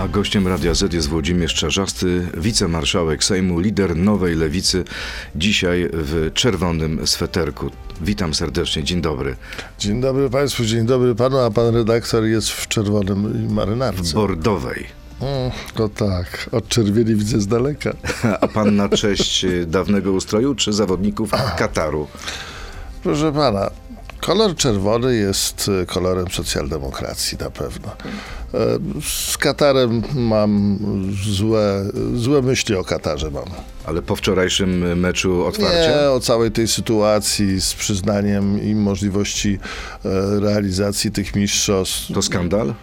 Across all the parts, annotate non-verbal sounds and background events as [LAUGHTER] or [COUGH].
A gościem Radia Z jest Włodzimierz Czarzasty, wicemarszałek Sejmu, lider Nowej Lewicy, dzisiaj w czerwonym sweterku. Witam serdecznie, dzień dobry. Dzień dobry Państwu, dzień dobry Panu, a Pan redaktor jest w czerwonym W marynarce. bordowej. Mm, o tak, od czerwieni widzę z daleka. [LAUGHS] A pan na cześć dawnego ustroju czy zawodników Kataru? Proszę Pana, kolor czerwony jest e, kolorem socjaldemokracji na pewno. E, Z Katarem mam złe, złe myśli o Katarze mam. Ale po wczorajszym meczu otwarcia? Nie, o całej tej sytuacji z przyznaniem im możliwości e, realizacji tych mistrzostw. To skandal?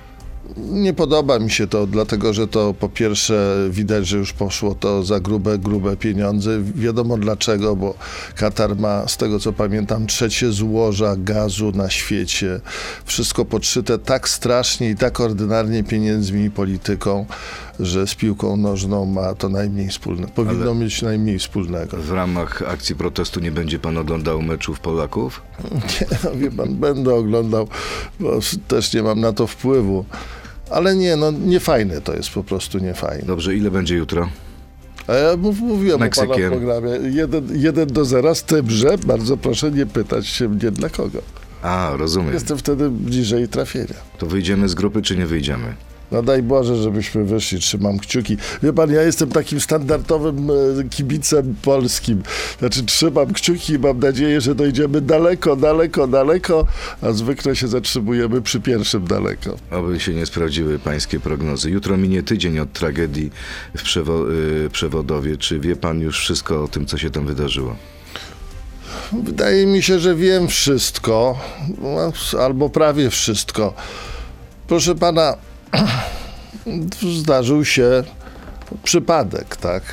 Nie podoba mi się to, dlatego że to po pierwsze widać, że już poszło to za grube, grube pieniądze. Wiadomo dlaczego, bo Katar ma, z tego co pamiętam, trzecie złoża gazu na świecie. Wszystko podszyte tak strasznie i tak ordynarnie pieniędzmi i polityką, że z piłką nożną ma to najmniej wspólnego. Powinno Ale- mieć najmniej wspólnego. W ramach akcji protestu nie będzie pan oglądał meczów Polaków? [LAUGHS] Nie, no wie pan, będę oglądał, bo też nie mam na to wpływu. Ale nie, no niefajne to jest, po prostu niefajne. Dobrze, ile będzie jutro? A ja mów, mówiłem o pana Meksykiem. programie. 1 do 0 z tym, że bardzo proszę nie pytać się mnie dla kogo. A, rozumiem. Jestem wtedy bliżej trafienia. To wyjdziemy z grupy, czy nie wyjdziemy? No daj Boże, żebyśmy wyszli, trzymam kciuki. Wie pan, ja jestem takim standardowym e, kibicem polskim. Znaczy trzymam kciuki i mam nadzieję, że dojdziemy daleko, daleko, daleko, a zwykle się zatrzymujemy przy pierwszym daleko. Oby się nie sprawdziły pańskie prognozy. Jutro minie tydzień od tragedii w przewo- y, Przewodowie. Czy wie pan już wszystko o tym, co się tam wydarzyło? Wydaje mi się, że wiem wszystko, no, albo prawie wszystko. Proszę pana, [CLEARS THROAT] zdarzył się przypadek, tak?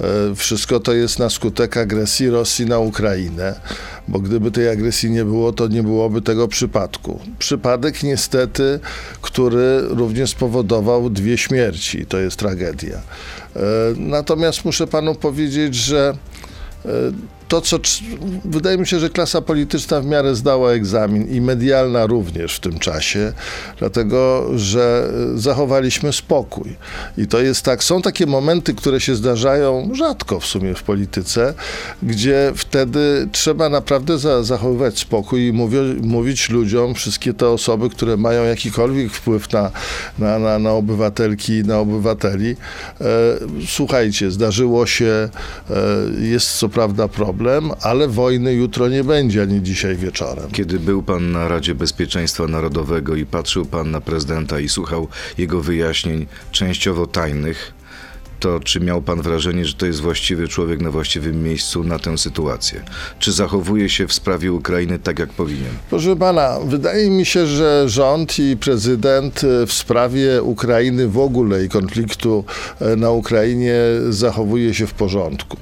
E, Wszystko to jest na skutek agresji Rosji na Ukrainę, bo gdyby tej agresji nie było, to nie byłoby tego przypadku. Przypadek niestety, który również spowodował dwie śmierci. To jest tragedia. E, Natomiast muszę panu powiedzieć, że e, to, co wydaje mi się, że klasa polityczna w miarę zdała egzamin i medialna również w tym czasie, dlatego że e, zachowaliśmy spokój. I to jest tak, są takie momenty, które się zdarzają rzadko w sumie w polityce, gdzie wtedy trzeba naprawdę za, zachowywać spokój i mówio, mówić ludziom, wszystkie te osoby, które mają jakikolwiek wpływ na, na, na, na obywatelki i na obywateli. E, słuchajcie, zdarzyło się, e, jest co prawda problem, ale wojny jutro nie będzie, ani dzisiaj wieczorem. Kiedy był pan na Radzie Bezpieczeństwa Narodowego i patrzył pan na prezydenta i słuchał jego wyjaśnień, częściowo tajnych, to czy miał pan wrażenie, że to jest właściwy człowiek na właściwym miejscu na tę sytuację? Czy zachowuje się w sprawie Ukrainy tak, jak powinien? Proszę pana, wydaje mi się, że rząd i prezydent e, w sprawie Ukrainy w ogóle i konfliktu e, na Ukrainie zachowuje się w porządku.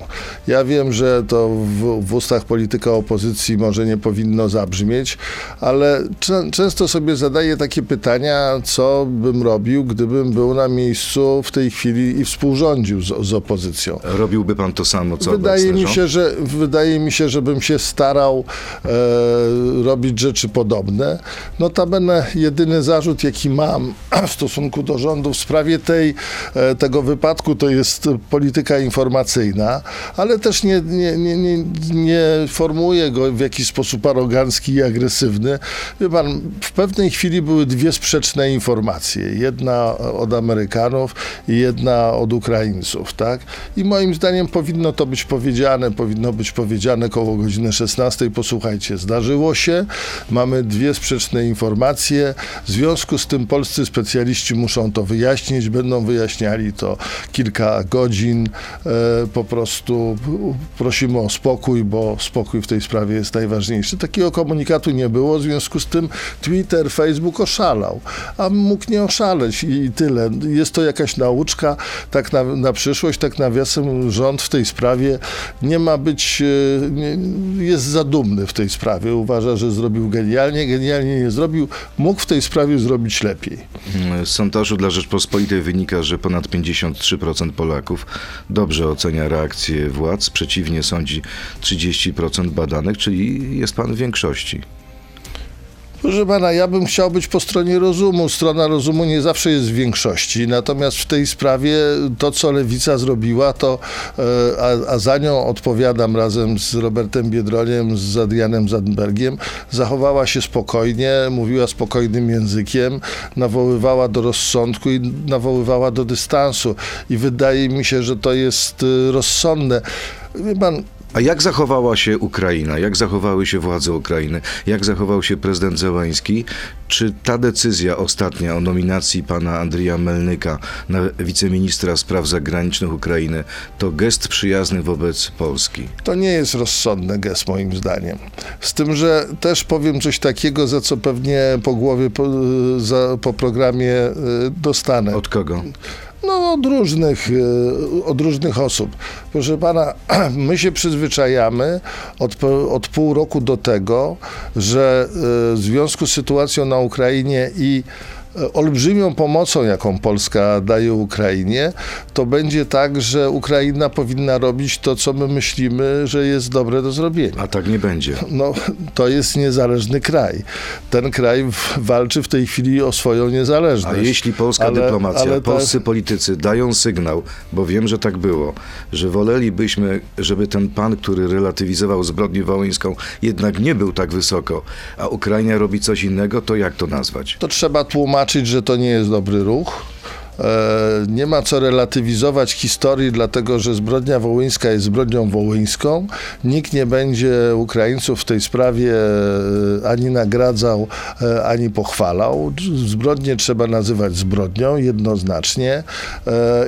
Ja wiem, że to w, w ustach polityka opozycji może nie powinno zabrzmieć, ale czę- często sobie zadaję takie pytania, co bym robił, gdybym był na miejscu w tej chwili i współrządził z, z opozycją. Robiłby pan to samo, co Wydaje mi, rząd? się, że, wydaje mi się, żebym się starał e, robić rzeczy podobne. Notabene jedyny zarzut, jaki mam [CLEARS THROAT] w stosunku do rządu w sprawie tej, e, tego wypadku, to jest polityka informacyjna, ale też nie, nie, nie, nie, nie formułuję go w jakiś sposób arogancki i agresywny. Wie pan, w pewnej chwili były dwie sprzeczne informacje. Jedna od Amerykanów i jedna od Ukraińców, tak? I moim zdaniem powinno to być powiedziane, powinno być powiedziane koło godziny 16. Posłuchajcie, zdarzyło się, mamy dwie sprzeczne informacje, w związku z tym polscy specjaliści muszą to wyjaśnić, będą wyjaśniali to kilka godzin. E, po prostu prosimy o spokój, bo spokój w tej sprawie jest najważniejszy. Takiego komunikatu nie było, w związku z tym Twitter, Facebook oszalał, a mógł nie oszaleć i, i tyle. Jest to jakaś nauczka, tak na, przyszłość, tak nawiasem rząd w tej sprawie nie ma być, e, nie, jest za dumny w tej sprawie. Uważa, że zrobił genialnie, genialnie nie zrobił, mógł w tej sprawie zrobić lepiej. Z sondażu dla Rzeczpospolitej wynika, że ponad 53% Polaków dobrze ocenia reakcję władz, przeciwnie sądzi 30% badanych, czyli jest pan w większości. Proszę pana, ja bym chciał być po stronie rozumu. Strona rozumu nie zawsze jest w większości, natomiast w tej sprawie to, co lewica zrobiła, to e, a, a za nią odpowiadam razem z Robertem Biedroniem, z Adrianem Zandbergiem, zachowała się spokojnie, mówiła spokojnym językiem, nawoływała do rozsądku i nawoływała do dystansu. I wydaje mi się, że to jest y, rozsądne. Wie pan, A jak zachowała się Ukraina? Jak zachowały się władze Ukrainy? Jak zachował się prezydent Zełański? Czy ta decyzja ostatnia o nominacji pana Andrija Melnyka na wiceministra spraw zagranicznych Ukrainy to gest przyjazny wobec Polski? To nie jest rozsądny gest moim zdaniem. Z tym, że też powiem coś takiego, za co pewnie po głowie po, za, po programie y, dostanę. Od kogo? No, od różnych, y, od różnych osób. Proszę pana, [CLEARS THROAT] my się przyzwyczajamy od, od pół roku do tego, że y, w związku z sytuacją na Ukrainie i olbrzymią pomocą, jaką Polska daje Ukrainie, to będzie tak, że Ukraina powinna robić to, co my myślimy, że jest dobre do zrobienia. A tak nie będzie. No, to jest niezależny kraj. Ten kraj walczy w tej chwili o swoją A niezależność. jeśli polska Ale- dyplomacja, ale to- polscy politycy dają sygnał, bo wiem, że tak było, że wolelibyśmy, żeby ten pan, który relatywizował zbrodnię wołyńską, jednak nie był tak wysoko, a Ukraina robi coś innego, to jak to nazwać? To trzeba tłumaczyć, że to nie jest dobry ruch. E, Nie ma co relatywizować historii, dlatego że zbrodnia wołyńska jest zbrodnią wołyńską. Nikt nie będzie Ukraińców w tej sprawie e, ani nagradzał, e, ani pochwalał. Zbrodnię trzeba nazywać zbrodnią jednoznacznie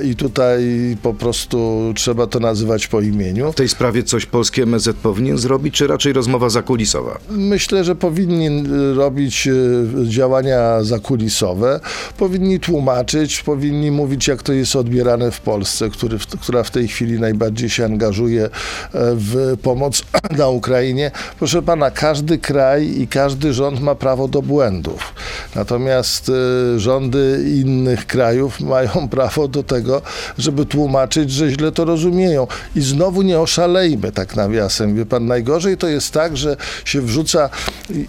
i tutaj po prostu trzeba to nazywać po imieniu. W tej sprawie coś polskie MSZ powinien zrobić, czy raczej rozmowa zakulisowa? Myślę, że powinni robić działania zakulisowe, powinni tłumaczyć, powinni mówić, jak to jest odbierane w Polsce, który, która w tej chwili najbardziej się angażuje e, w pomoc [CLEARS THROAT] na Ukrainie. Proszę pana, każdy kraj i każdy rząd ma prawo do błędów. Natomiast y, rządy innych krajów mają [LAUGHS] prawo do tego, żeby tłumaczyć, że źle to rozumieją. I znowu nie oszalejmy, tak nawiasem. Wie pan, najgorzej to jest tak, że się wrzuca,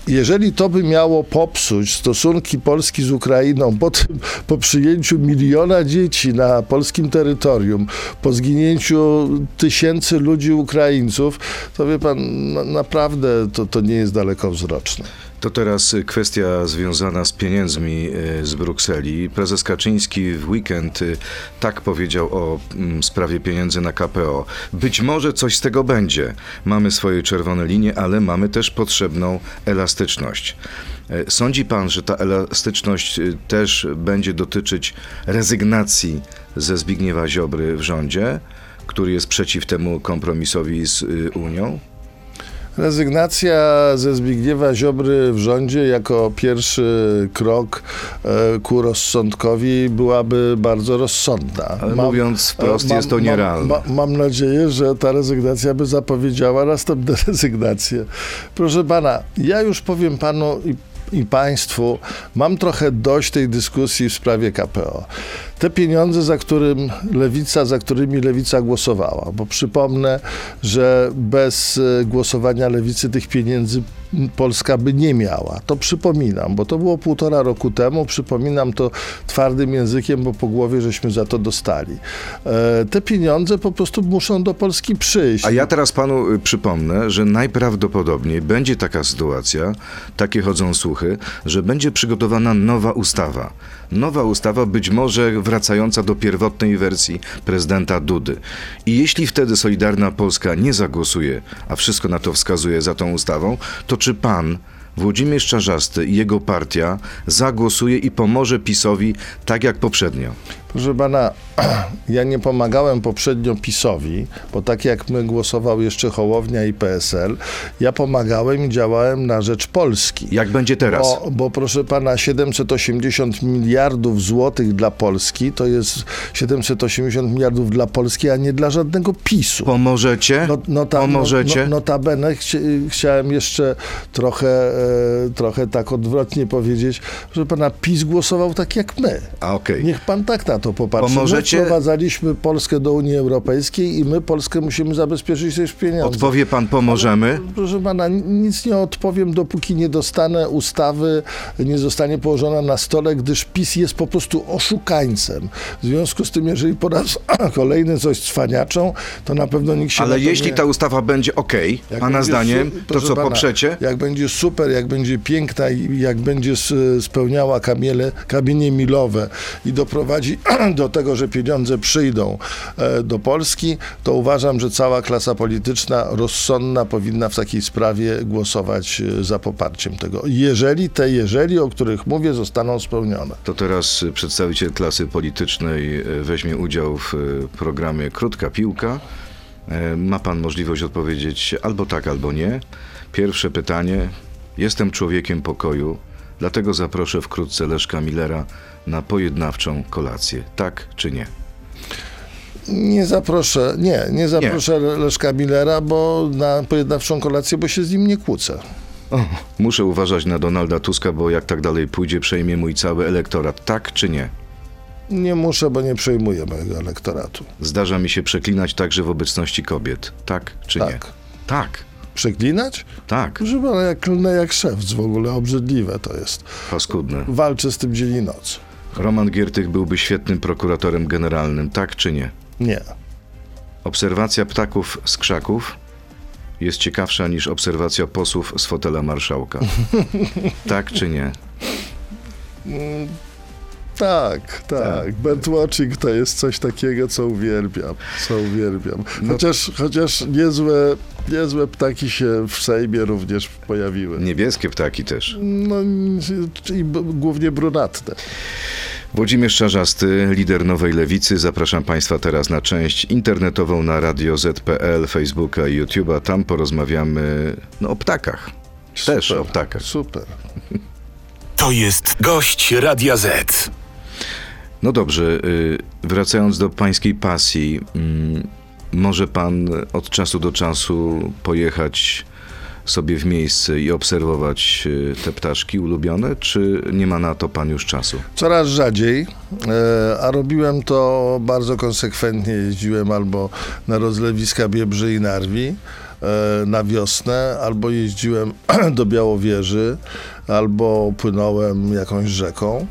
jeżeli to by miało popsuć stosunki Polski z Ukrainą po, tym, po przyjęciu miliona dzieci na polskim terytorium, po zginięciu tysięcy ludzi Ukraińców, to wie pan, na, naprawdę to, to nie jest dalekowzroczne. To teraz kwestia związana z pieniędzmi y, z Brukseli. Prezes Kaczyński w weekend y, tak powiedział o mm, sprawie pieniędzy na KPO. Być może coś z tego będzie. Mamy swoje czerwone linie, ale mamy też potrzebną elastyczność. Y, Sądzi pan, że ta elastyczność też będzie dotyczyć rezygnacji ze Zbigniewa Ziobry w rządzie, który jest przeciw temu kompromisowi z Unią? Rezygnacja ze Zbigniewa Ziobry w rządzie jako pierwszy krok e, ku rozsądkowi byłaby bardzo rozsądna. Ale mówiąc wprost, e, jest to nierealne. Mam, mam nadzieję, że ta rezygnacja by zapowiedziała następne [LAUGHS] rezygnacje. Proszę pana, ja już powiem panu i i Państwu, mam trochę dość tej dyskusji w sprawie KPO. Te pieniądze, za, którym lewica, za którymi lewica głosowała, bo przypomnę, że bez e, głosowania lewicy tych pieniędzy Polska by nie miała. To przypominam, bo to było półtora roku temu. Przypominam to twardym językiem, bo po głowie żeśmy za to dostali. E, te pieniądze po prostu muszą do Polski przyjść. A ja teraz panu y, przypomnę, że najprawdopodobniej będzie taka sytuacja, takie chodzą słuchy, że będzie przygotowana nowa ustawa. Nowa ustawa, być może wracająca do pierwotnej wersji prezydenta Dudy. I jeśli wtedy Solidarna Polska nie zagłosuje, a wszystko na to wskazuje za tą ustawą, to czy pan, Włodzimierz Czarzasty i jego partia zagłosuje i pomoże PiSowi tak jak poprzednio? Proszę pana, [CLEARS THROAT] ja nie pomagałem poprzednio PiSowi, bo tak jak my głosował jeszcze Hołownia i PSL, ja pomagałem i działałem na rzecz Polski. Jak będzie teraz? Bo, bo proszę pana, 780 miliardów złotych dla Polski to jest 780 miliardów dla Polski, a nie dla żadnego PiSu. Pomożecie? No, nota, Pomożecie? No, notabene chci, chciałem jeszcze trochę, e, trochę tak odwrotnie powiedzieć, że pana PiS głosował tak jak my. A okej. Niech pan tak na na to popatrzeć. Pomożecie- My wprowadzaliśmy Polskę do Unii Europejskiej i my Polskę musimy zabezpieczyć też pieniądze. Odpowie pan, pomożemy? Proszę pana, nic nie odpowiem, dopóki nie dostanę ustawy, nie zostanie położona na stole, gdyż PiS jest po prostu oszukańcem. W związku z tym, jeżeli po raz [CLEARS THROAT] kolejny coś cwaniaczą, to na pewno nikt się Ale jeśli nie... ta ustawa będzie ok, Jak pana zdaniem, to co pana, poprzecie? Jak będzie super, jak będzie piękna i jak będzie spełniała kamiele, kamienie milowe i doprowadzi [CLEARS THROAT] do tego, że pieniądze przyjdą e, do Polski, to uważam, że cała klasa polityczna rozsądna powinna w takiej sprawie głosować e, za poparciem tego. Jeżeli te jeżeli, o których mówię, zostaną spełnione. To teraz przedstawiciel klasy politycznej y, weźmie udział w programie Krótka Piłka. E, Ma pan możliwość odpowiedzieć albo tak, albo nie. Pierwsze pytanie. Jestem człowiekiem pokoju, dlatego zaproszę wkrótce Leszka Millera na pojednawczą kolację. Tak czy nie? Nie zaproszę, nie, nie zaproszę Leszka Millera, bo na pojednawczą kolację, bo się z nim nie kłócę. O, muszę uważać na Donalda Tuska, bo jak tak dalej pójdzie, przejmie mój cały elektorat. Tak czy nie? Nie muszę, bo nie przejmuję mojego elektoratu. Zdarza mi się przeklinać także w obecności kobiet. Tak czy nie? Tak. Tak, Przeklinać? tak. Proszę pana, jak klnę jak szewc, w ogóle obrzydliwe to jest. Paskudne. Walczę z tym dzień i noc. Roman Giertych byłby świetnym prokuratorem generalnym, tak czy nie? Nie. Obserwacja ptaków z krzaków jest ciekawsza niż obserwacja posłów z fotela marszałka. tak czy nie? Tak, tak. Tak. Birdwatching to jest coś takiego, co uwielbiam. Co uwielbiam. No- Chociaż, chociaż niezłe, niezłe ptaki się w Sejmie również pojawiły. Niebieskie ptaki też. No i głównie brunatne. Włodzimierz Czarzasty, lider Nowej Lewicy. Zapraszam Państwa teraz na część internetową na Radio Z.pl, Facebooka i YouTube'a. Tam porozmawiamy no, o ptakach. Też Super, o ptakach. Super. To jest gość Radia Z. No dobrze, y, wracając do pańskiej pasji, mm, może pan od czasu do czasu pojechać sobie w miejsce i obserwować y, te ptaszki ulubione, czy nie ma na to pan już czasu? Coraz rzadziej, e, a robiłem to bardzo konsekwentnie. Jeździłem albo na rozlewiska Biebrzy i Narwi e, na wiosnę, albo jeździłem [CLEARS THROAT] do Białowieży, albo płynąłem jakąś rzeką.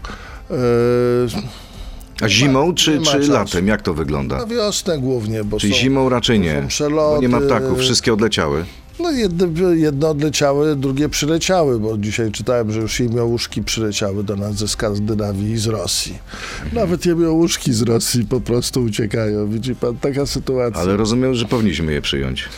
A zimą czy, czy czasu. latem? Jak to wygląda? Na wiosnę głównie, bo Czyli są, zimą raczej nie, przeloty. bo nie ma ptaków, wszystkie odleciały. No jedne, jedne odleciały, drugie przyleciały, bo dzisiaj czytałem, że już jemiołuszki przyleciały do nas ze Skandynawii i z Rosji. Nawet jemiołuszki z Rosji po prostu uciekają. Widzi pan, taka sytuacja. Ale rozumiem, że powinniśmy je przyjąć.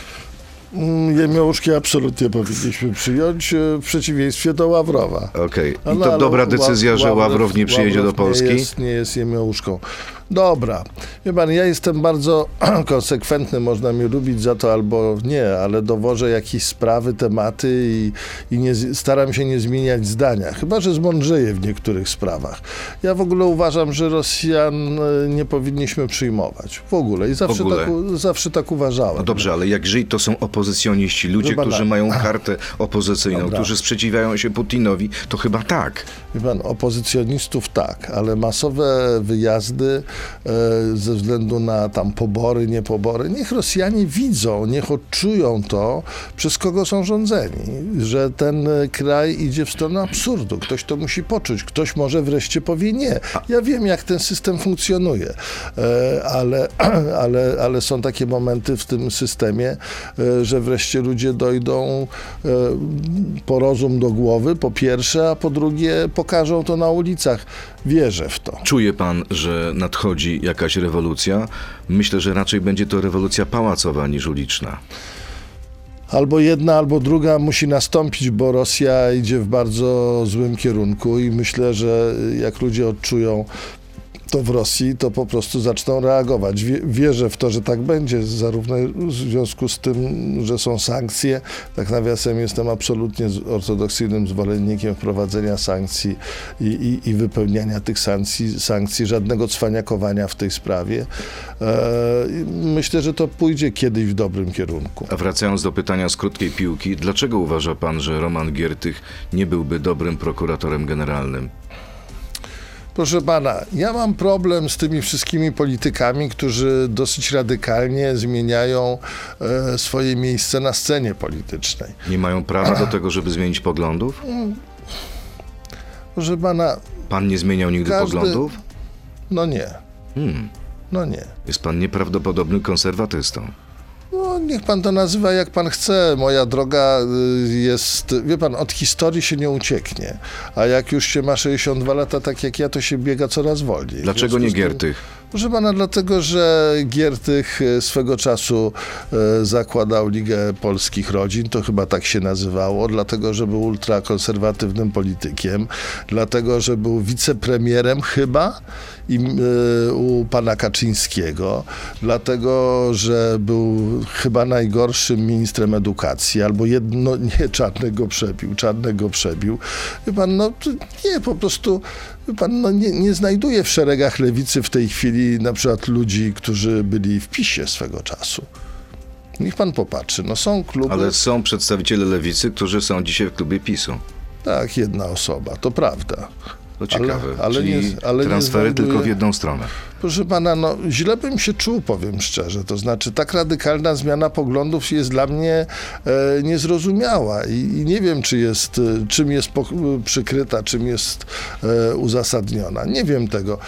Mm, Jemiołuszki absolutnie powinniśmy przyjąć, e, w przeciwieństwie do Ławrowa. Okej. I Ale- to ale dobra decyzja, że Ławrow nie przyjedzie do Ławrow Polski? Nie jest, nie jest jemiołuszką. Dobra. Wie pan, ja jestem bardzo [CLEARS THROAT] konsekwentny, można mnie lubić za to albo nie, ale dowożę jakieś sprawy, tematy i, i nie, staram się nie zmieniać zdania, chyba że zmądrzeję w niektórych sprawach. Ja w ogóle uważam, że Rosjan e, nie powinniśmy przyjmować. W ogóle. I zawsze, ogóle. tak, zawsze tak uważałem. No dobrze, ale jak jeżeli to są opozycjoniści, ludzie, pana. którzy mają kartę opozycyjną, Dobra. którzy sprzeciwiają się Putinowi, to chyba tak. Wie pan, opozycjonistów tak, ale masowe wyjazdy ze względu na tam pobory, niepobory, niech Rosjanie widzą, niech odczują to, przez kogo są rządzeni, że ten e, kraj idzie w stronę absurdu. Ktoś to musi poczuć, ktoś może wreszcie powie nie. Ja wiem, jak ten system funkcjonuje, e, ale, [CLEARS THROAT] ale, ale są takie momenty w tym systemie, e, że wreszcie ludzie dojdą e, po rozum do głowy, po pierwsze, a po drugie pokażą to na ulicach. Wierzę w to. Czuje pan, że nadchodzi jakaś rewolucja? Myślę, że raczej będzie to rewolucja pałacowa niż uliczna. Albo jedna, albo druga musi nastąpić, bo Rosja idzie w bardzo złym kierunku i myślę, że jak ludzie odczują to w Rosji, to po prostu zaczną reagować. Wie- Wierzę w to, że tak będzie, zarówno w związku z tym, że są sankcje. Tak nawiasem jestem absolutnie ortodoksyjnym zwolennikiem wprowadzenia sankcji i, i, i wypełniania tych sankcji, sankcji, żadnego cwaniakowania w tej sprawie. E, myślę, że to pójdzie kiedyś w dobrym kierunku. A wracając do pytania z krótkiej piłki, dlaczego uważa pan, że Roman Giertych nie byłby dobrym prokuratorem generalnym? Proszę pana, ja mam problem z tymi wszystkimi politykami, którzy dosyć radykalnie zmieniają e, swoje miejsce na scenie politycznej. Nie mają prawa do tego, żeby zmienić poglądów? Proszę pana, Pan nie zmieniał nigdy Każdy- poglądów? no nie, Hmm. no nie. Jest pan nieprawdopodobnym konserwatystą. Niech pan to nazywa jak pan chce. Moja droga y, jest, wie pan, od historii się nie ucieknie. A jak już się ma 62 lata, tak jak ja, to się biega coraz wolniej. Dlaczego nie Giertych? Proszę pana, dlatego, że Giertych e, swego czasu e, zakładał Ligę Polskich Rodzin, to chyba tak się nazywało, dlatego, że był ultrakonserwatywnym politykiem, dlatego, że był wicepremierem chyba u pana Kaczyńskiego, dlatego, że był chyba najgorszym ministrem edukacji, albo jedno, [LAUGHS] nie, czarnego przebił, czarnego przebił. Wie pan, no nie, po prostu Pan, no nie, nie znajduje w szeregach lewicy w tej chwili na przykład ludzi, którzy byli w PiSie swego czasu. Niech pan popatrzy. No są kluby, Ale są przedstawiciele lewicy, którzy są dzisiaj w klubie PiSu. tak, jedna osoba, to prawda. To ciekawe. ale Czyli nie- ale nie transfery tylko w jedną stronę. Proszę pana, no źle bym się czuł, powiem szczerze. To znaczy, tak radykalna zmiana poglądów jest dla mnie e, niezrozumiała i, i nie wiem, czy jest, e, czym jest po, przykryta, czym jest e, uzasadniona. Nie wiem tego.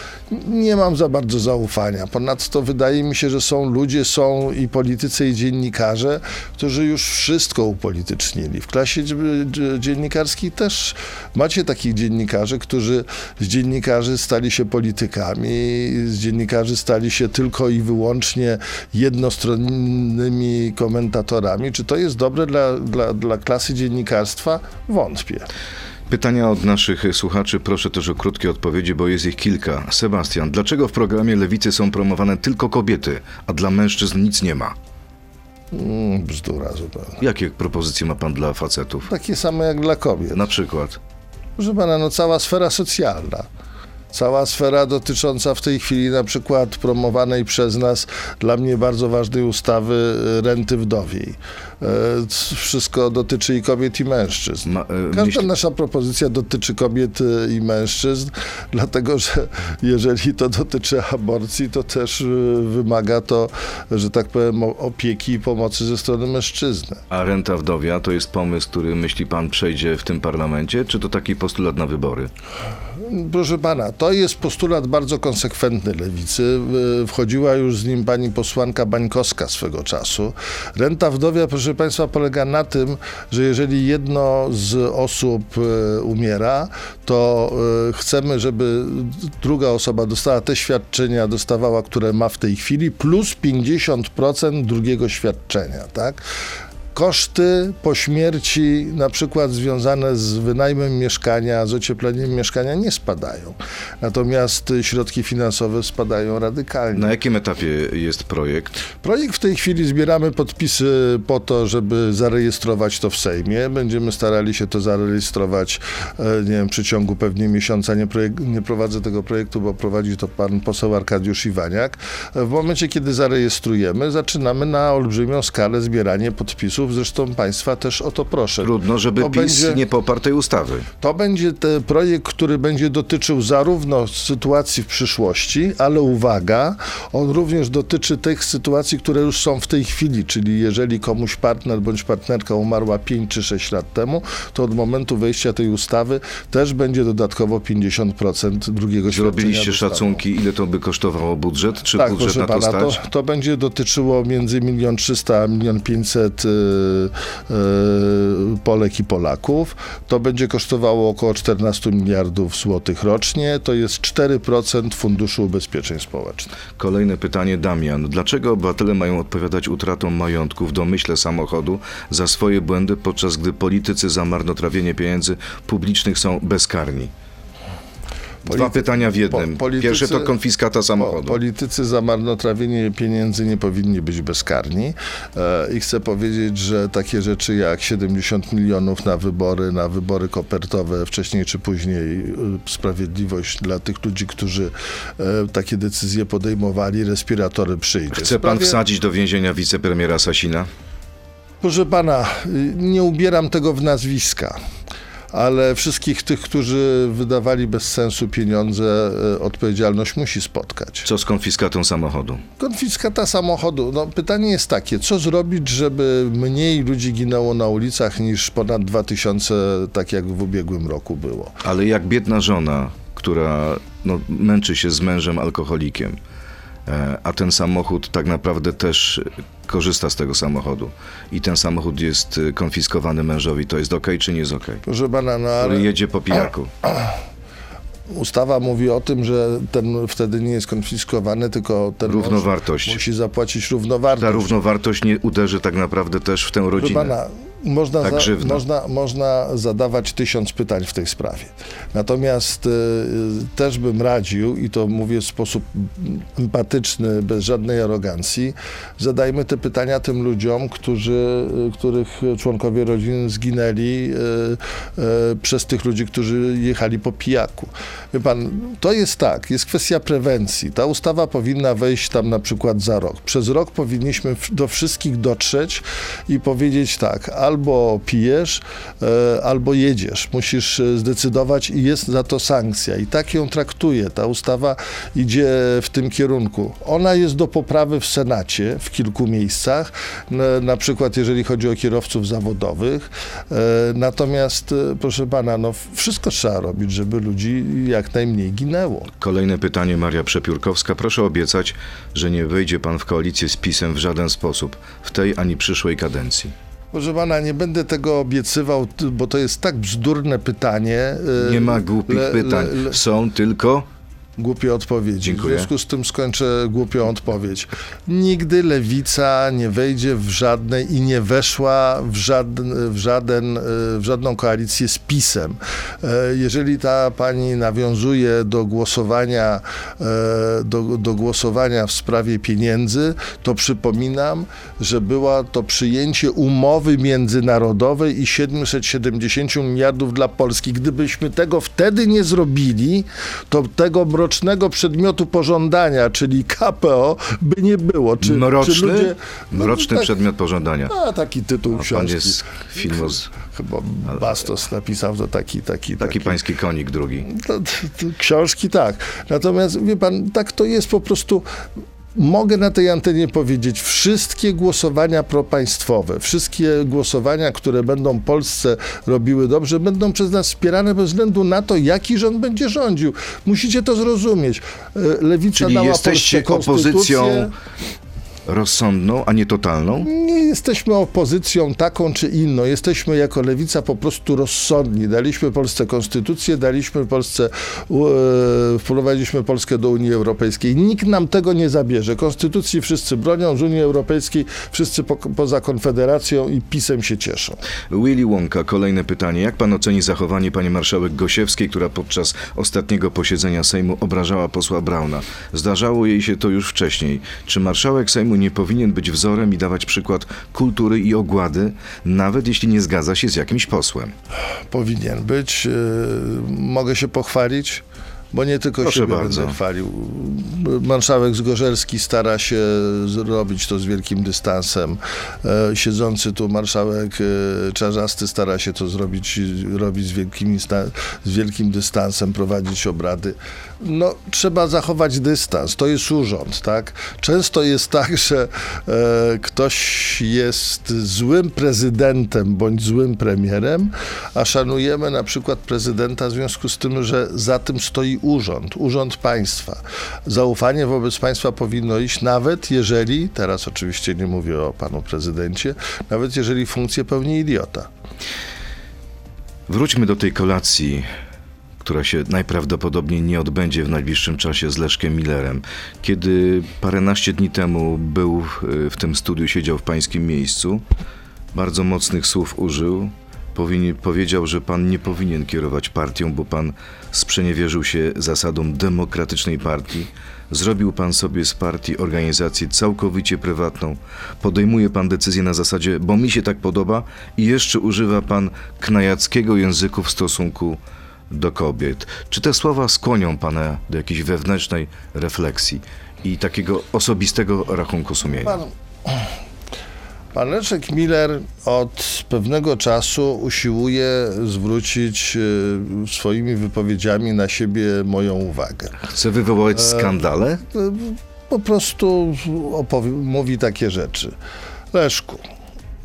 Nie mam za bardzo zaufania. Ponadto wydaje mi się, że są ludzie, są i politycy, i dziennikarze, którzy już wszystko upolitycznili. W klasie dzie- dzie- dziennikarskiej też macie takich dziennikarzy, którzy z dziennikarzy stali się politykami, z dziennikarzy stali się tylko i wyłącznie jednostronnymi komentatorami. Czy to jest dobre dla, dla, dla klasy dziennikarstwa? Wątpię. Pytania od naszych słuchaczy, proszę też o krótkie odpowiedzi, bo jest ich kilka. Sebastian, dlaczego w programie Lewicy są promowane tylko kobiety, a dla mężczyzn nic nie ma? Mm, bzdura zupełnie. Jakie propozycje ma pan dla facetów? Takie same jak dla kobiet. Na przykład. Proszę pana, no cała sfera socjalna. Cała sfera dotycząca w tej chwili na przykład promowanej przez nas dla mnie bardzo ważnej ustawy e, renty wdowiej. E, Wszystko dotyczy i kobiet i mężczyzn. E, Każda nasza propozycja dotyczy kobiet i mężczyzn, [LAUGHS] dlatego że jeżeli to dotyczy aborcji, to też wymaga to, że tak powiem, opieki i pomocy ze strony mężczyzny. A renta wdowia to jest pomysł, który myśli pan przejdzie w tym parlamencie, czy to taki postulat na wybory? Proszę pana, to jest postulat bardzo konsekwentny lewicy. Wchodziła już z nim pani posłanka Bańkowska swego czasu. Renta wdowia, proszę państwa, polega na tym, że jeżeli jedno z osób y, umiera, to y, chcemy, żeby druga osoba dostała te świadczenia, dostawała, które ma w tej chwili, plus 50% drugiego świadczenia, tak? Koszty po śmierci, na przykład związane z wynajmem mieszkania, z ociepleniem mieszkania, nie spadają. Natomiast środki finansowe spadają radykalnie. Na jakim etapie jest projekt? Projekt w tej chwili zbieramy podpisy po to, żeby zarejestrować to w Sejmie. Będziemy starali się to zarejestrować, e, nie wiem, w przeciągu pewnie miesiąca. Nie, projek- nie prowadzę tego projektu, bo prowadzi to pan poseł Arkadiusz Iwaniak. E, W momencie, kiedy zarejestrujemy, zaczynamy na olbrzymią skalę zbieranie podpisów. Zresztą państwa też o to proszę. Trudno, żeby To PiS będzie- nie poparł tej ustawy. To będzie ten projekt, który będzie dotyczył zarówno sytuacji w przyszłości, ale uwaga, on również dotyczy tych sytuacji, które już są w tej chwili, czyli jeżeli komuś partner bądź partnerka umarła 5 czy 6 lat temu, to od momentu wejścia tej ustawy też będzie dodatkowo 50% drugiego. Zrobiliście szacunki, ile to by kosztowało budżet? Czy Tak, budżet proszę na to pana, to, stać? to będzie dotyczyło między 1 300 a 1 500 y, y, Polek i Polaków. To będzie kosztowało około 14 miliardów złotych rocznie. To jest 4% Funduszu Ubezpieczeń Społecznych. Kolejne pytanie, Damian. Dlaczego obywatele mają odpowiadać utratą majątku w domyśle samochodu za swoje błędy, podczas gdy politycy za marnotrawienie pieniędzy publicznych są bezkarni? Dwa pytania w jednym. po- politycy- Pierwsze to konfiskata Po, samochodu. politycy za marnotrawienie pieniędzy nie powinni być bezkarni e, i chcę powiedzieć, że takie rzeczy jak 70 milionów na wybory, na wybory kopertowe wcześniej czy później, e, sprawiedliwość dla tych ludzi, którzy e, takie decyzje podejmowali, respiratory przyjdzie. Chce pan Sprawie- wsadzić do więzienia wicepremiera Sasina? Proszę pana, y, nie ubieram tego w nazwiska. Ale wszystkich tych, którzy wydawali bez sensu pieniądze, e, odpowiedzialność musi spotkać. Co z konfiskatą samochodu? Konfiskata samochodu. No, pytanie jest takie, co zrobić, żeby mniej ludzi ginęło na ulicach niż ponad 2000, tak jak w ubiegłym roku było? Ale jak biedna żona, która no, męczy się z mężem alkoholikiem, a ten samochód tak naprawdę też korzysta z tego samochodu i ten samochód jest e, konfiskowany mężowi, to jest ok czy nie jest ok? Proszę pana, no ale... Który jedzie po pijaku. [CLEARS THROAT] Ustawa mówi o tym, że ten wtedy nie jest konfiskowany, tylko ten Równowartość. musi zapłacić równowartość. Ta równowartość nie uderzy tak naprawdę też w tę Proszę rodzinę. pana, można, Ta za, można, można zadawać tysiąc pytań w tej sprawie. Natomiast y, y, też bym radził, i to mówię w sposób empatyczny, bez żadnej arogancji, zadajmy te pytania tym ludziom, którzy, y, których członkowie rodzin zginęli y, y, przez tych ludzi, którzy jechali po pijaku. Wie pan, to jest tak, jest kwestia prewencji. Ta ustawa powinna wejść tam na przykład za rok. Przez rok powinniśmy do wszystkich dotrzeć i powiedzieć tak, albo pijesz, e, albo jedziesz. Musisz e, zdecydować i jest za to sankcja. I tak ją traktuje. Ta ustawa idzie w tym kierunku. Ona jest do poprawy w Senacie w kilku miejscach, na, przykład jeżeli chodzi o kierowców zawodowych. E, Natomiast, proszę pana, no wszystko trzeba robić, żeby ludzi jak najmniej ginęło. Kolejne pytanie, Maria Przepiórkowska. Proszę obiecać, że nie wejdzie pan w koalicję z PiSem w żaden sposób, w tej ani przyszłej kadencji. Proszę pana, nie będę tego obiecywał, bo to jest tak bzdurne pytanie. e, Nie ma głupich le- pytań. le- le- Są tylko Głupie odpowiedzi. Dziękuję. W związku z tym skończę głupią odpowiedź. Nigdy lewica nie wejdzie w żadnej i nie weszła w, żaden, w, żaden, e, w żadną koalicję z PiSem. E, Jeżeli ta pani nawiązuje do głosowania, e, do, do głosowania w sprawie pieniędzy, to przypominam, że była to przyjęcie umowy międzynarodowej i 770 miliardów dla Polski. Gdybyśmy tego wtedy nie zrobili, to tego mrocznego przedmiotu pożądania, czyli KPO, by nie było. Czy, mroczny, czy ludzie, no, mroczny tak, przedmiot pożądania. A, taki tytuł A książki. jest filmoz, Chyba Bastos napisał to taki, taki, taki pański konik drugi. to, to, to, książki tak. Natomiast wie pan, tak to jest po prostu. Mogę na tej antenie powiedzieć, wszystkie głosowania propaństwowe, wszystkie głosowania, które będą Polsce robiły dobrze, będą przez nas wspierane bez względu na to, jaki rząd będzie rządził. Musicie to zrozumieć. E, Lewica Czyli dała jesteście Polsce konstytucję. opozycją rozsądną, a nie totalną? Nie jesteśmy opozycją taką czy inną. Jesteśmy jako lewica po prostu rozsądni. Daliśmy Polsce konstytucję, daliśmy Polsce, e, wprowadziliśmy Polskę do Unii Europejskiej. Nikt nam tego nie zabierze. Konstytucji wszyscy bronią, z Unii Europejskiej wszyscy po, poza Konfederacją i PiSem się cieszą. Willy Wonka, kolejne pytanie. Jak pan oceni zachowanie pani marszałek Gosiewskiej, która podczas ostatniego posiedzenia Sejmu obrażała posła Brauna? Zdarzało jej się to już wcześniej. Czy marszałek Sejmu nie powinien być wzorem i dawać przykład kultury i ogłady, nawet jeśli nie zgadza się z jakimś posłem? Powinien być. E, Mogę się pochwalić? Bo nie tylko Proszę siebie bardzo. będę chwalił. Marszałek Zgorzelski stara się zrobić to z wielkim dystansem. E, Siedzący tu marszałek e, Czarzasty stara się to zrobić robić z wielkim, z wielkim dystansem, prowadzić obrady. No, trzeba zachować dystans. To jest urząd, tak? Często jest tak, że e, ktoś jest złym prezydentem bądź złym premierem, a szanujemy na przykład prezydenta w związku z tym, że za tym stoi urząd, urząd państwa. Zaufanie wobec państwa powinno iść nawet jeżeli, teraz oczywiście nie mówię o panu prezydencie, nawet jeżeli funkcję pełni idiota. Wróćmy do tej kolacji, która się najprawdopodobniej nie odbędzie w najbliższym czasie z Leszkiem Millerem. Kiedy paręnaście dni temu był y, w tym studiu, siedział w pańskim miejscu, bardzo mocnych słów użył. Powiedział, że pan nie powinien kierować partią, bo pan sprzeniewierzył się zasadom demokratycznej partii. Zrobił pan sobie z partii organizację całkowicie prywatną. Podejmuje pan decyzje na zasadzie, bo mi się tak podoba i jeszcze używa pan knajackiego języku w stosunku do kobiet. Czy te słowa skłonią pana do jakiejś wewnętrznej refleksji i takiego osobistego rachunku sumienia? Pan, Pan Leszek Miller od pewnego czasu usiłuje zwrócić e, swoimi wypowiedziami na siebie moją uwagę. Chce wywołać skandale? E, Po prostu mówi takie rzeczy. Leszku,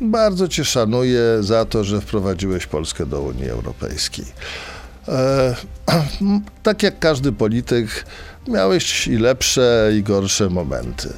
bardzo cię szanuję za to, że wprowadziłeś Polskę do Unii Europejskiej. E, [CLEARS THROAT] tak jak każdy polityk, miałeś i lepsze, i gorsze momenty.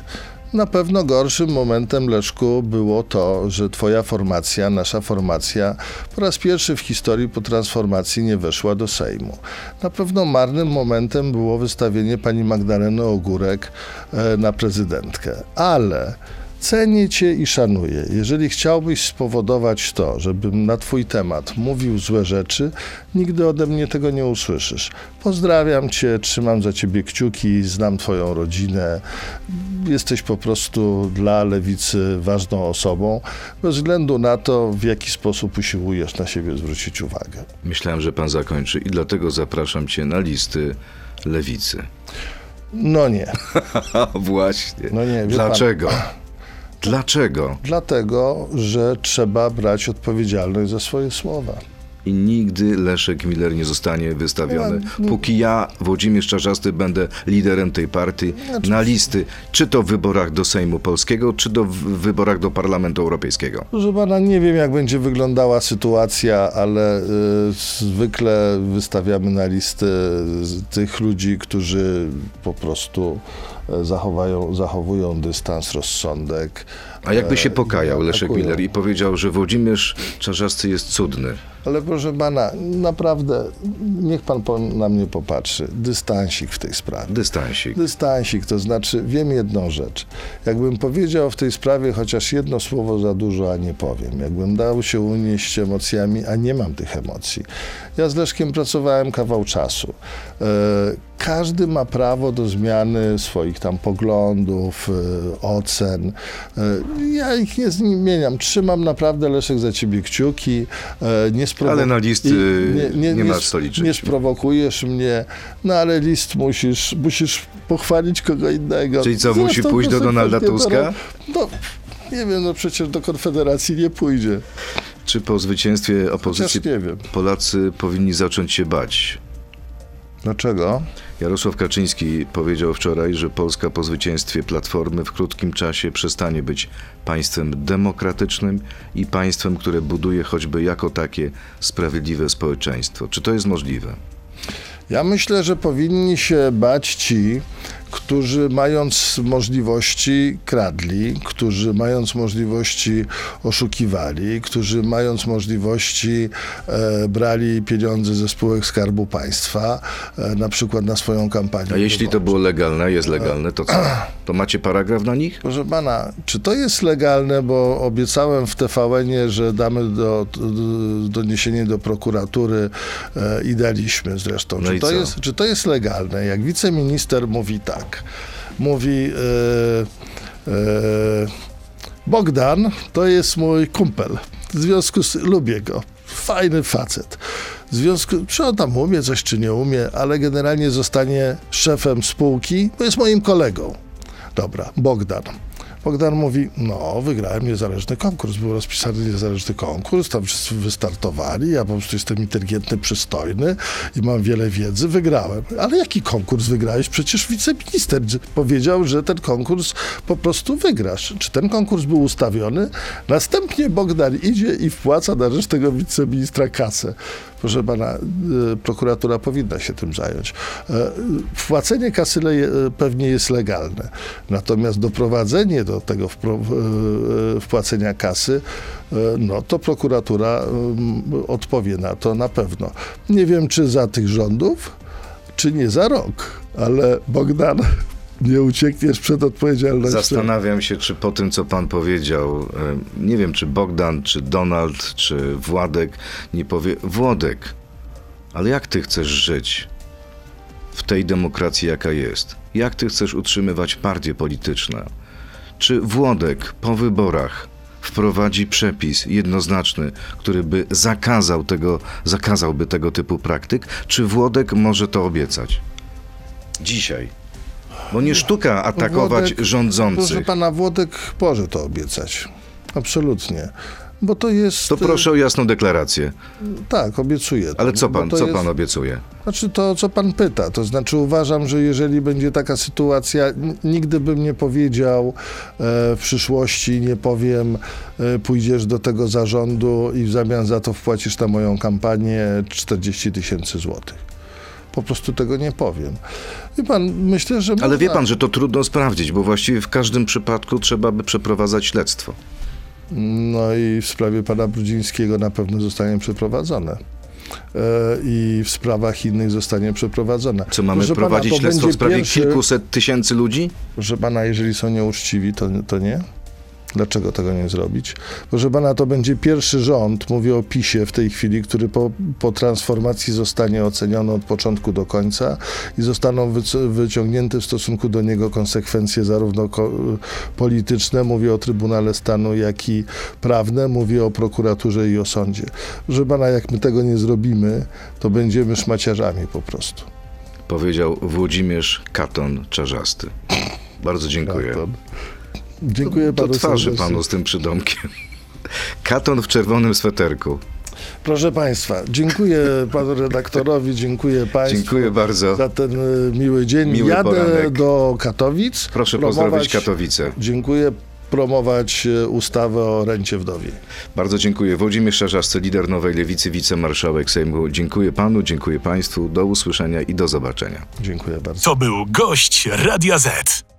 Na pewno gorszym momentem, Leszku, było to, że twoja formacja, nasza formacja, po raz pierwszy w historii po transformacji nie weszła do Sejmu. Na pewno marnym momentem było wystawienie pani Magdaleny Ogórek e, na prezydentkę. Ale cenię cię i szanuję. Jeżeli chciałbyś spowodować to, żebym na twój temat mówił złe rzeczy, nigdy ode mnie tego nie usłyszysz. Pozdrawiam cię, trzymam za ciebie kciuki, znam twoją rodzinę. Jesteś po prostu dla lewicy ważną osobą, bez względu na to, w jaki sposób usiłujesz na siebie zwrócić uwagę. Myślałem, że pan zakończy i dlatego zapraszam cię na listy lewicy. No nie. [LAUGHS] Właśnie. No nie, Dlaczego? [CLEARS THROAT] Dlaczego? Dlatego, że trzeba brać odpowiedzialność za swoje słowa. I nigdy Leszek Miller nie zostanie wystawiony. Póki ja, Włodzimierz Czarzasty, będę liderem tej partii Znaczy- na listy, czy to w wyborach do Sejmu Polskiego, czy to w wyborach do Parlamentu Europejskiego. Proszę pana, nie wiem jak będzie wyglądała sytuacja, ale y, zwykle wystawiamy na listę z tych ludzi, którzy po prostu zachowają, zachowują dystans, rozsądek. A jakby się e, pokajał Leszek. Miller i powiedział, że Włodzimierz Czarzasty jest cudny. Ale proszę pana, naprawdę, niech pan na mnie popatrzy. Dystansik w tej sprawie. Dystansik. Dystansik, to znaczy wiem jedną rzecz. Jakbym powiedział w tej sprawie chociaż jedno słowo za dużo, a nie powiem. Jakbym dał się unieść emocjami, a nie mam tych emocji. Ja z Leszkiem pracowałem kawał czasu. E, każdy ma prawo do zmiany swoich tam poglądów, e, ocen. E, ja ich nie zmieniam. Trzymam naprawdę, Leszek, za ciebie kciuki. Nie Ale na list, i y, nie masz s- co liczyć. Nie sprowokujesz mnie, no ale list musisz, musisz pochwalić kogo innego. Czyli co, musi pójść do Donalda Tuska? No, nie wiem, no przecież do Konfederacji nie pójdzie. Czy po zwycięstwie opozycji nie. Polacy powinni zacząć się bać? Dlaczego? Jarosław Kaczyński powiedział wczoraj, że Polska po zwycięstwie Platformy w krótkim czasie przestanie być państwem demokratycznym i państwem, które buduje choćby jako takie sprawiedliwe społeczeństwo. Czy to jest możliwe? Ja myślę, że powinni się bać ci, którzy mając możliwości kradli, którzy mając możliwości oszukiwali, którzy mając możliwości e, brali pieniądze ze spółek Skarbu Państwa, e, na przykład na swoją kampanię. A jeśli to było legalne, jest legalne, to co? [CLEARS THROAT] To macie paragraf na nich? Proszę pana, czy to jest legalne, bo obiecałem w TVN-ie, że damy do, do, doniesienie do prokuratury e, i daliśmy zresztą. No czy, i to co? jest, czy to jest legalne? Jak wiceminister mówi tak, mówi e, e, Bogdan to jest mój kumpel, w związku z lubię go, fajny facet. W związku, czy on tam umie coś, czy nie umie, ale generalnie zostanie szefem spółki, bo jest moim kolegą. Dobra, Bogdan. Bogdan mówi, no, wygrałem niezależny konkurs, był rozpisany niezależny konkurs, tam wszyscy wystartowali, ja po prostu jestem inteligentny, przystojny i mam wiele wiedzy, wygrałem. Ale jaki konkurs wygrałeś? Przecież wiceminister powiedział, że ten konkurs po prostu wygrasz. Czy ten konkurs był ustawiony? Następnie Bogdan idzie i wpłaca na rzecz tego wiceministra kasę. Proszę pana, y, prokuratura powinna się tym zająć. E, Wpłacenie kasy e, pewnie jest legalne, natomiast doprowadzenie do tego e, e, wpłacenia kasy, e, no to prokuratura odpowie na to na pewno. Nie wiem, czy za tych rządów, czy nie za rok, ale Bogdan, nie uciekniesz przed odpowiedzialnością. Zastanawiam się, czy po tym, co pan powiedział, e, nie wiem, czy Bogdan, czy Donald, czy Władek nie powie, Włodek, ale jak ty chcesz żyć w tej demokracji, jaka jest? Jak ty chcesz utrzymywać partie polityczne? Czy Włodek po wyborach wprowadzi przepis jednoznaczny, który by zakazał tego, zakazałby tego typu praktyk? Czy Włodek może to obiecać? Dzisiaj. Bo nie sztuka atakować Włodek- rządzących. Proszę pana, Włodek może to obiecać. Absolutnie. Bo to jest. To proszę o jasną deklarację. Tak, obiecuję. to, Ale co pan, co jest- pan obiecuje? Znaczy to, co pan pyta. To znaczy uważam, że jeżeli będzie taka sytuacja, nigdy bym nie powiedział e, w przyszłości, nie powiem, e, pójdziesz do tego zarządu i w zamian za to wpłacisz na moją kampanię 40 tysięcy złotych. Po prostu tego nie powiem. Wie pan, myślę, że. Ale można... wie pan, że to trudno sprawdzić, bo właściwie w każdym przypadku trzeba by przeprowadzać śledztwo. No i w sprawie pana Brudzińskiego na pewno zostanie przeprowadzone. E, I w sprawach innych zostanie przeprowadzone. Co mamy Proszę pana, prowadzić to śledztwo w sprawie pierwszy- kilkuset tysięcy ludzi? Proszę pana, jeżeli są nieuczciwi, to, to nie? Dlaczego tego nie zrobić? Proszę pana, to będzie pierwszy rząd, mówię o PiSie w tej chwili, który po, po transformacji zostanie oceniony od początku do końca i zostaną wyc- wyciągnięte w stosunku do niego konsekwencje zarówno ko- polityczne, mówię o Trybunale Stanu, jak i prawne, mówię o prokuraturze i o sądzie. Proszę pana, jak my tego nie zrobimy, to będziemy szmaciarzami po prostu. Powiedział Włodzimierz Katon Czarzasty. Bardzo dziękuję. Katon. Dziękuję Do panu twarzy serdecznie. panu z tym przydomkiem. [LAUGHS] Katon w czerwonym sweterku. Proszę Państwa, dziękuję [LAUGHS] panu redaktorowi, dziękuję Państwu Dziękuję bardzo. za ten y, miły dzień. Miły Jadę poranek. do Katowic. Proszę promować- pozdrowić Katowice. Dziękuję. Promować y, ustawę o rencie wdowiej. Bardzo dziękuję. Włodzimierz Czarzasty, lider Nowej Lewicy, wicemarszałek Sejmu. Dziękuję panu, dziękuję państwu. Do usłyszenia i do zobaczenia. Dziękuję bardzo. To był gość Radia Z.